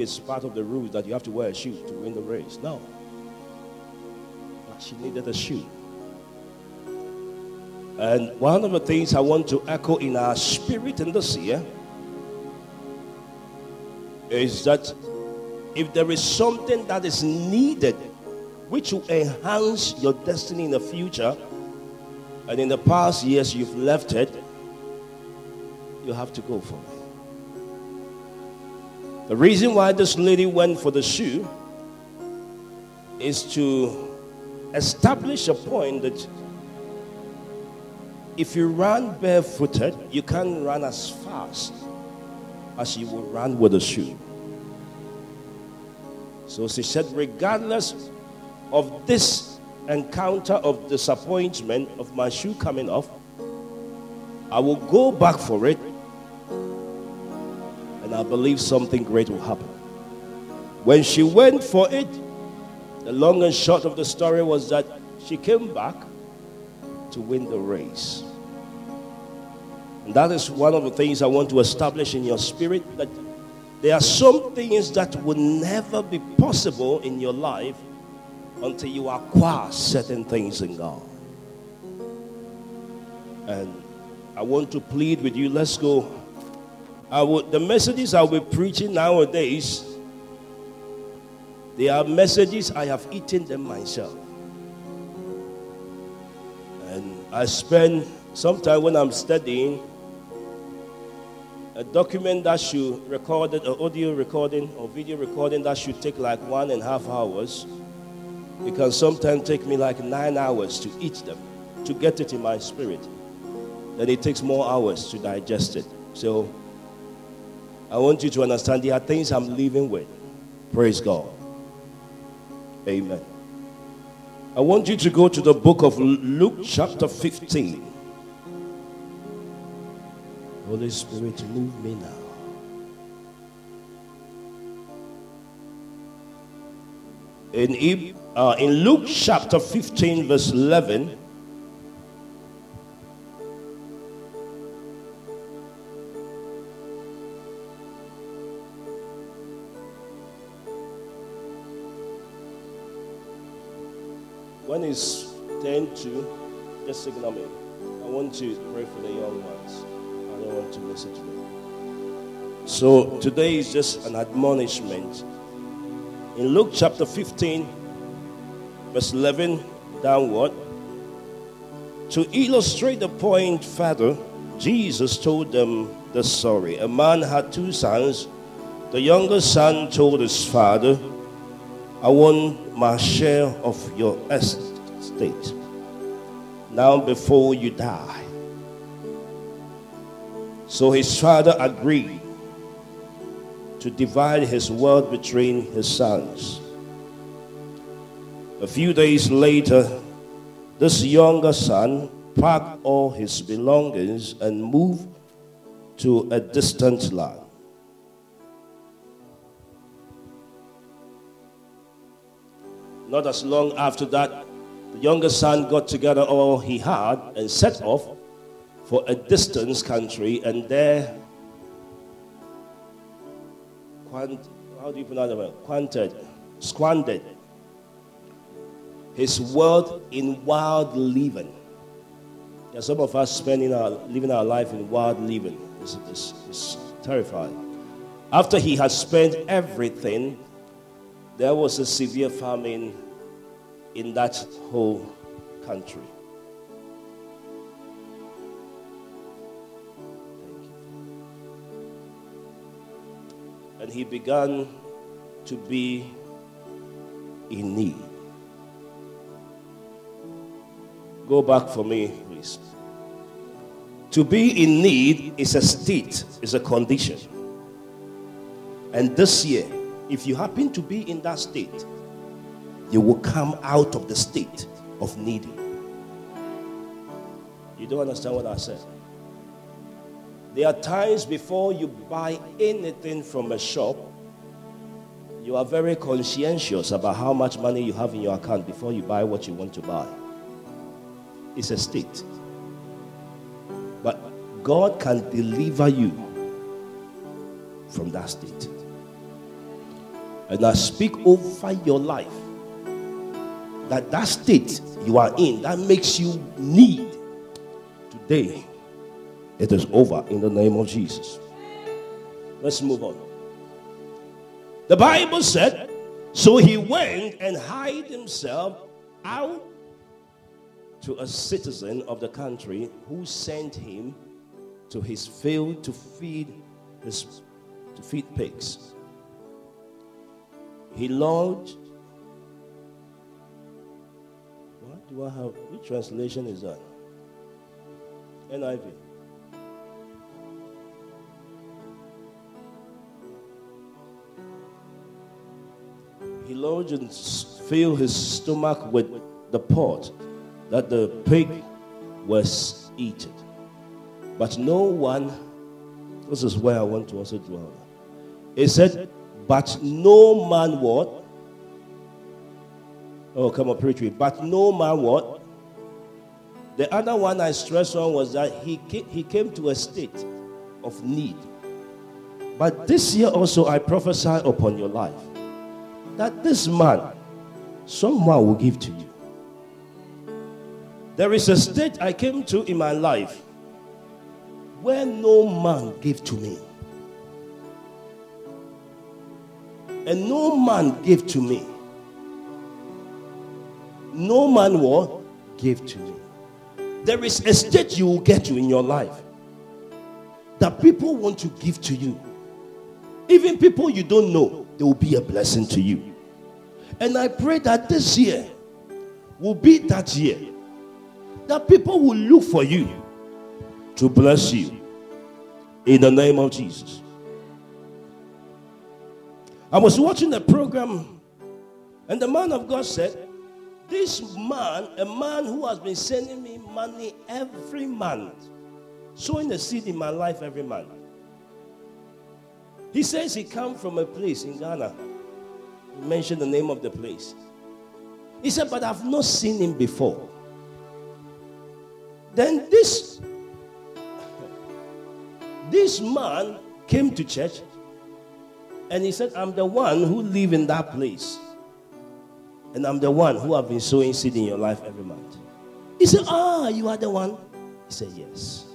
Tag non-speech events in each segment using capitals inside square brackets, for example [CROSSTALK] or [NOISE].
it's part of the rules that you have to wear a shoe to win the race. No. She needed a shoe. And one of the things I want to echo in our spirit in this year is that if there is something that is needed which will enhance your destiny in the future, and in the past years you've left it, you have to go for it. The reason why this lady went for the shoe is to establish a point that if you run barefooted, you can't run as fast as you would run with a shoe. So she said, regardless of this encounter of disappointment of my shoe coming off, I will go back for it and I believe something great will happen. When she went for it, the long and short of the story was that she came back to win the race. And that is one of the things I want to establish in your spirit that there are some things that will never be possible in your life until you acquire certain things in God. And I want to plead with you, let's go. The messages I'll be preaching nowadays, they are messages I have eaten them myself. And I spend some time when I'm studying, a document that should record an audio recording or video recording that should take like one and a half hours it can sometimes take me like nine hours to eat them, to get it in my spirit. Then it takes more hours to digest it. So I want you to understand there are things I'm living with. Praise God. Amen. I want you to go to the book of Luke, chapter 15. Holy Spirit, move me now. In, uh, in Luke chapter 15, verse 11, when it's 10 to, just signal me. I want to pray for the young ones. I don't want to miss it today. So today is just an admonishment in Luke chapter 15, verse 11 downward, to illustrate the point further, Jesus told them the story. A man had two sons. The younger son told his father, I want my share of your estate. Now, before you die. So his father agreed to divide his wealth between his sons. A few days later, this younger son packed all his belongings and moved to a distant land. Not as long after that, the younger son got together all he had and set off for a distant country, and there quant, how do you pronounce that? Quanted, squandered his wealth in wild living. Yeah, some of us spending our living our life in wild living. It's, it's terrifying. After he had spent everything, there was a severe famine in that whole country. and he began to be in need. Go back for me, please. To be in need is a state, is a condition. And this year, if you happen to be in that state, you will come out of the state of needing. You don't understand what I said? There are times before you buy anything from a shop, you are very conscientious about how much money you have in your account before you buy what you want to buy. It's a state. But God can deliver you from that state. And I speak over your life that that state you are in that makes you need today it is over in the name of Jesus. Let's move on. The Bible said, so he went and hid himself out to a citizen of the country who sent him to his field to feed his to feed pigs. He lodged. What do I have? Which translation is that? NIV. He lodged and filled his stomach with the pot that the pig was eaten. But no one, this is where I want to also dwell. It said, but no man what? Oh, come on, preach. But no man what? The other one I stressed on was that he he came to a state of need. But this year also I prophesy upon your life that this man, someone will give to you. There is a state I came to in my life where no man gave to me. And no man gave to me. No man will give to me. There is a state you will get to in your life that people want to give to you. Even people you don't know, they will be a blessing to you. And I pray that this year will be that year that people will look for you to bless you in the name of Jesus. I was watching a program, and the man of God said, This man, a man who has been sending me money every month, sowing a seed in my life every month. He says he come from a place in Ghana. He mentioned the name of the place. He said, But I've not seen him before. Then this [LAUGHS] this man came to church and he said, I'm the one who live in that place. And I'm the one who have been sowing seed in your life every month. He said, Ah, you are the one? He said, Yes.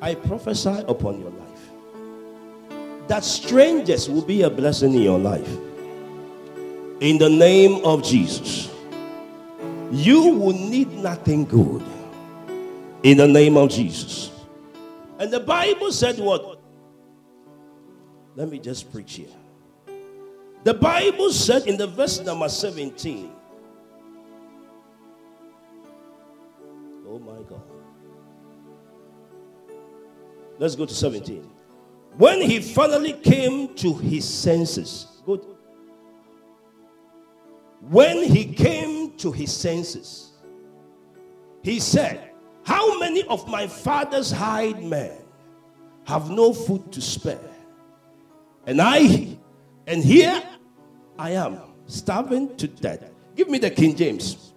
I prophesy upon your life that strangers will be a blessing in your life. In the name of Jesus, you will need nothing good in the name of Jesus. And the Bible said what? Let me just preach here. The Bible said in the verse number 17. Oh my God. Let's go to 17. When he finally came to his senses, good. When he came to his senses, he said, how many of my father's hired men have no food to spare? And I, and here I am, starving to death. Give me the King James.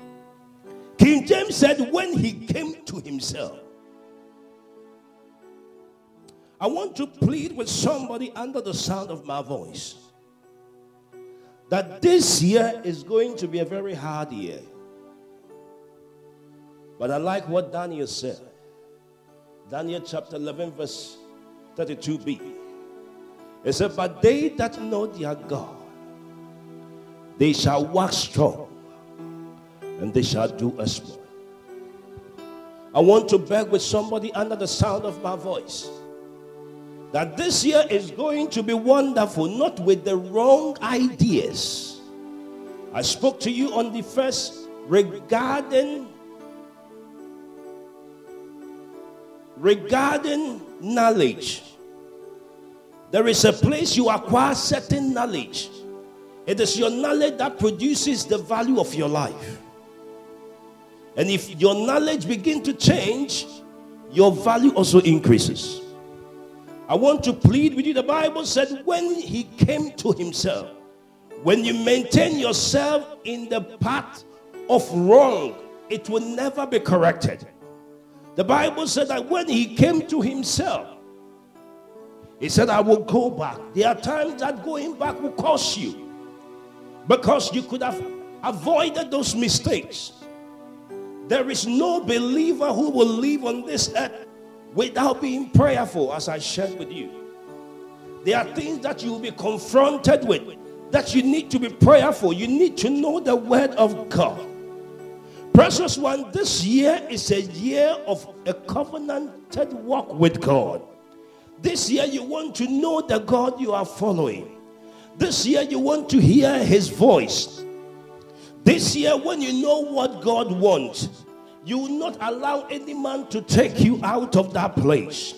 King James said, when he came to himself, I want to plead with somebody under the sound of my voice that this year is going to be a very hard year. But I like what Daniel said. Daniel chapter 11, verse 32b. It said, But they that know their God, they shall walk strong, and they shall do as exploit. I want to beg with somebody under the sound of my voice that this year is going to be wonderful, not with the wrong ideas. I spoke to you on the first regarding regarding knowledge. There is a place you acquire certain knowledge. It is your knowledge that produces the value of your life. And if your knowledge begin to change, your value also increases. I want to plead with you. The Bible said, when he came to himself, when you maintain yourself in the path of wrong, it will never be corrected. The Bible said that when he came to himself, he said, I will go back. There are times that going back will cost you. because you could have avoided those mistakes. There is no believer who will live on this earth without being prayerful, as I shared with you. There are things that you will be confronted with that you need to be prayerful. You need to know the word of God. Precious one, this year is a year of a covenanted walk with God. This year, you want to know the God you are following. This year, you want to hear His voice. This year, when you know what God wants, you will not allow any man to take you out of that place.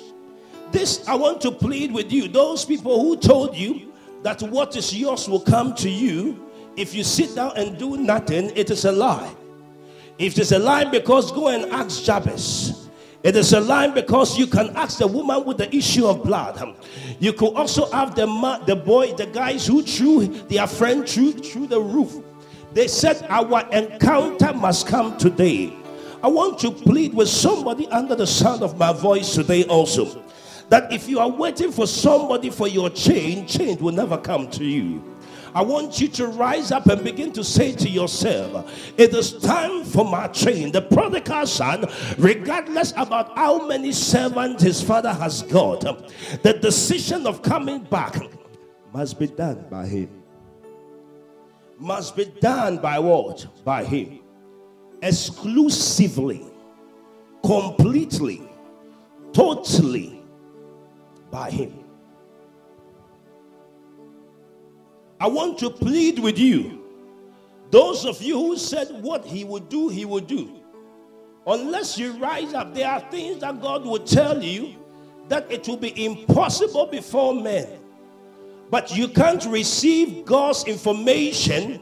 This, I want to plead with you. Those people who told you that what is yours will come to you if you sit down and do nothing, it is a lie. If it is a lie, because go and ask Jabez. It is a lie because you can ask the woman with the issue of blood. You could also have the man, the boy, the guys who threw their friend through, through the roof. They said, Our encounter must come today. I want to plead with somebody under the sound of my voice today also that if you are waiting for somebody for your change, change will never come to you. I want you to rise up and begin to say to yourself, It is time for my change. The prodigal son, regardless about how many servants his father has got, the decision of coming back must be done by him. Must be done by what? By him. Exclusively, completely, totally by him. I want to plead with you. Those of you who said what he would do, he would do. Unless you rise up, there are things that God will tell you that it will be impossible before men. But you can't receive God's information.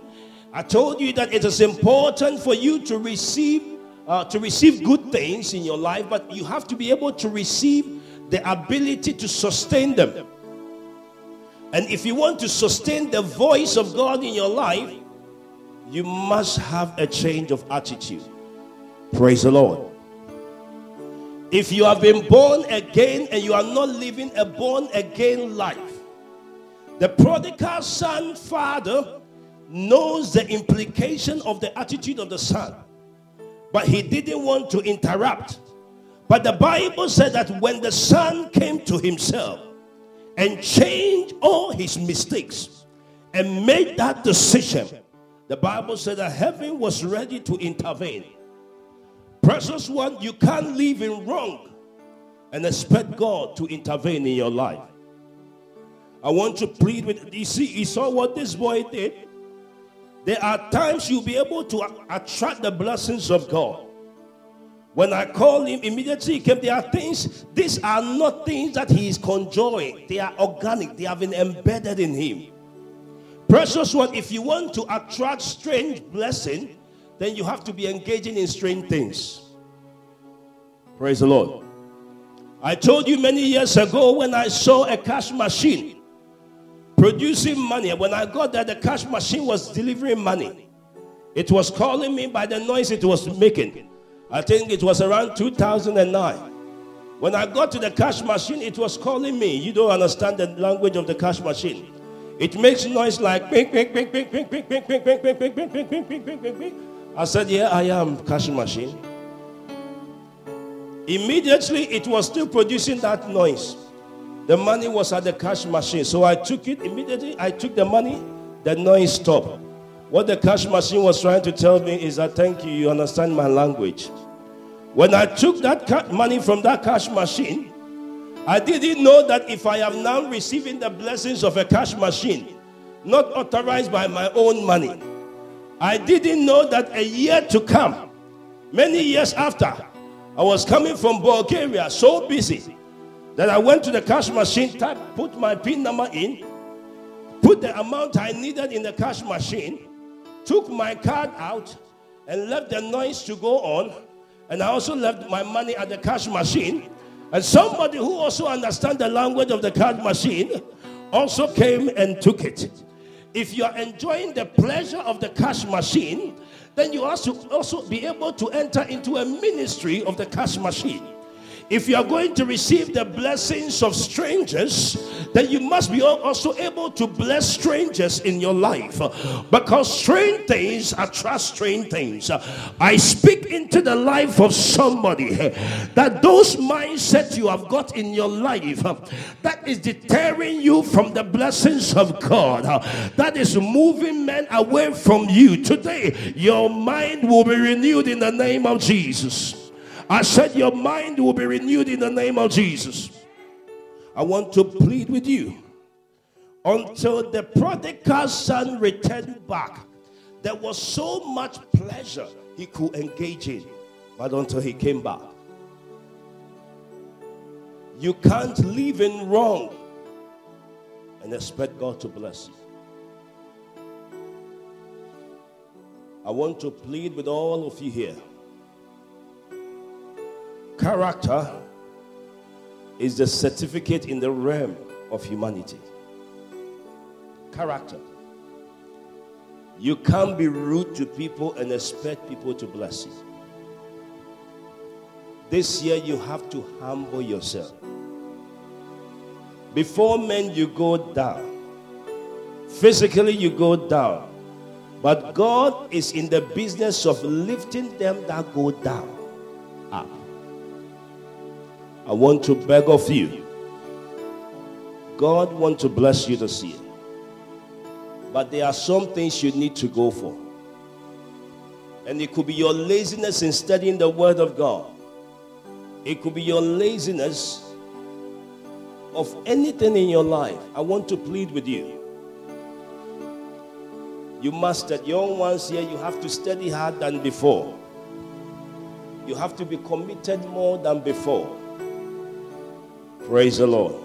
I told you that it is important for you to receive uh, to receive good things in your life, but you have to be able to receive the ability to sustain them. And if you want to sustain the voice of God in your life, you must have a change of attitude. Praise the Lord. If you have been born again and you are not living a born again life, the prodigal son father knows the implication of the attitude of the son, but he didn't want to interrupt. But the Bible said that when the son came to himself, and change all his mistakes and made that decision, the Bible said that heaven was ready to intervene. Precious one, you can't live in wrong and expect God to intervene in your life. I want to plead with you see, you saw what this boy did. There are times you'll be able to attract the blessings of God. When I called him, immediately he came. There are things, these are not things that he is conjuring, they are organic, they have been embedded in him. Precious one, if you want to attract strange blessing, then you have to be engaging in strange things. Praise the Lord. I told you many years ago when I saw a cash machine producing money. When I got there, the cash machine was delivering money. It was calling me by the noise it was making. I think it was around 2009. When I got to the cash machine, it was calling me. You don't understand the language of the cash machine. It makes noise like ping, ping, ping, ping, ping, ping, ping, ping, ping, ping, ping, ping, ping, ping, ping, ping, ping, ping. I said, Yeah, I am cash machine. Immediately, it was still producing that noise. The money was at the cash machine. So I took it. Immediately, I took the money. The noise stopped. What the cash machine was trying to tell me is that thank you, you understand my language. When I took that money from that cash machine, I didn't know that if I am now receiving the blessings of a cash machine, not authorized by my own money, I didn't know that a year to come, many years after, I was coming from Bulgaria, so busy that I went to the cash machine, type, put my PIN number in, put the amount I needed in the cash machine, took my card out and left the noise to go on. And I also left my money at the cash machine. And somebody who also understands the language of the card machine also came and took it. If you are enjoying the pleasure of the cash machine, then you also also be able to enter into a ministry of the cash machine. If you are going to receive the blessings of strangers, then you must be also able to bless strangers in your life because strange things attract strange things. I speak into the life of somebody that those mindsets you have got in your life that is deterring you from the blessings of God, that is moving men away from you. Today, your mind will be renewed in the name of Jesus. I said, Your mind will be renewed in the name of Jesus. I want to plead with you until the prodigal son returned back. There was so much pleasure he could engage in, but until he came back, you can't live in wrong and expect God to bless you. I want to plead with all of you here. Character is the certificate in the realm of humanity. Character. You can't be rude to people and expect people to bless you. This year, you have to humble yourself. Before men, you go down. Physically, you go down. But God is in the business of lifting them that go down up. I want to beg of you. God wants to bless you this year. But there are some things you need to go for. And it could be your laziness in studying the Word of God. It could be your laziness of anything in your life. I want to plead with you. You must, at young ones here, you have to study hard than before. You have to be committed more than before. Praise the Lord.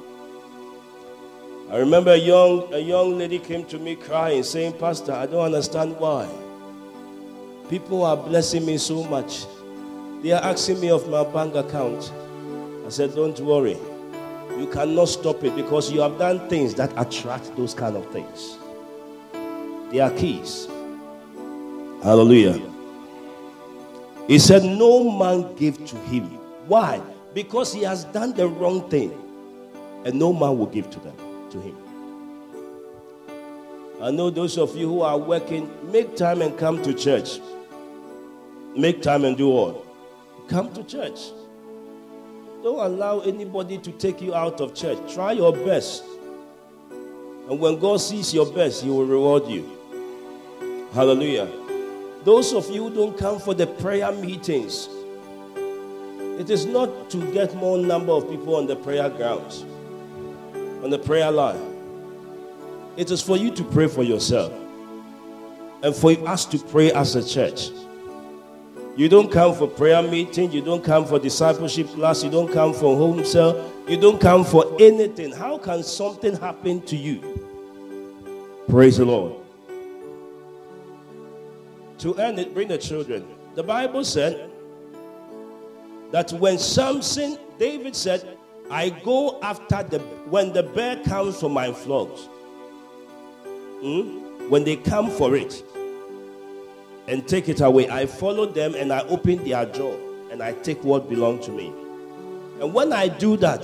I remember a young, a young lady came to me crying, saying, Pastor, I don't understand why. People are blessing me so much. They are asking me of my bank account. I said, Don't worry. You cannot stop it because you have done things that attract those kind of things. They are keys. Hallelujah. He said, No man gave to him. Why? Because he has done the wrong thing, and no man will give to them to him. I know those of you who are working, make time and come to church. Make time and do all. Come to church. Don't allow anybody to take you out of church. Try your best. And when God sees your best, He will reward you. Hallelujah. Those of you who don't come for the prayer meetings, it is not to get more number of people on the prayer grounds, on the prayer line. It is for you to pray for yourself and for us to pray as a church. You don't come for prayer meeting, you don't come for discipleship class, you don't come for home cell, you don't come for anything. How can something happen to you? Praise the Lord. To end it, bring the children. The Bible said, that when Samson, David said, I go after the when the bear comes for my flocks. Hmm? When they come for it and take it away, I follow them and I open their jaw and I take what belongs to me. And when I do that,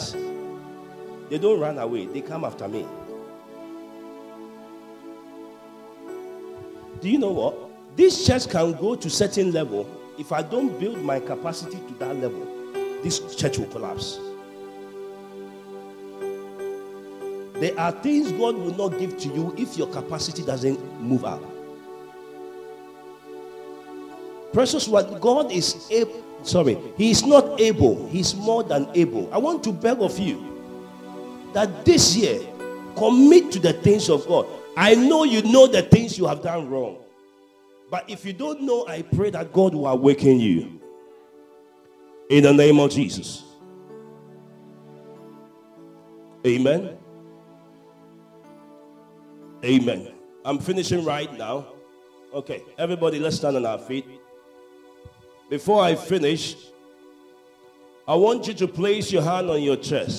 they don't run away, they come after me. Do you know what? This church can go to certain level if I don't build my capacity to that level, this church will collapse. There are things God will not give to you if your capacity doesn't move up. Precious one, God is able, sorry, He is not able, He's more than able. I want to beg of you that this year, commit to the things of God. I know you know the things you have done wrong. But if you don't know, I pray that God will awaken you. In the name of Jesus. Amen. Amen. I'm finishing right now. Okay, everybody, let's stand on our feet. Before I finish, I want you to place your hand on your chest.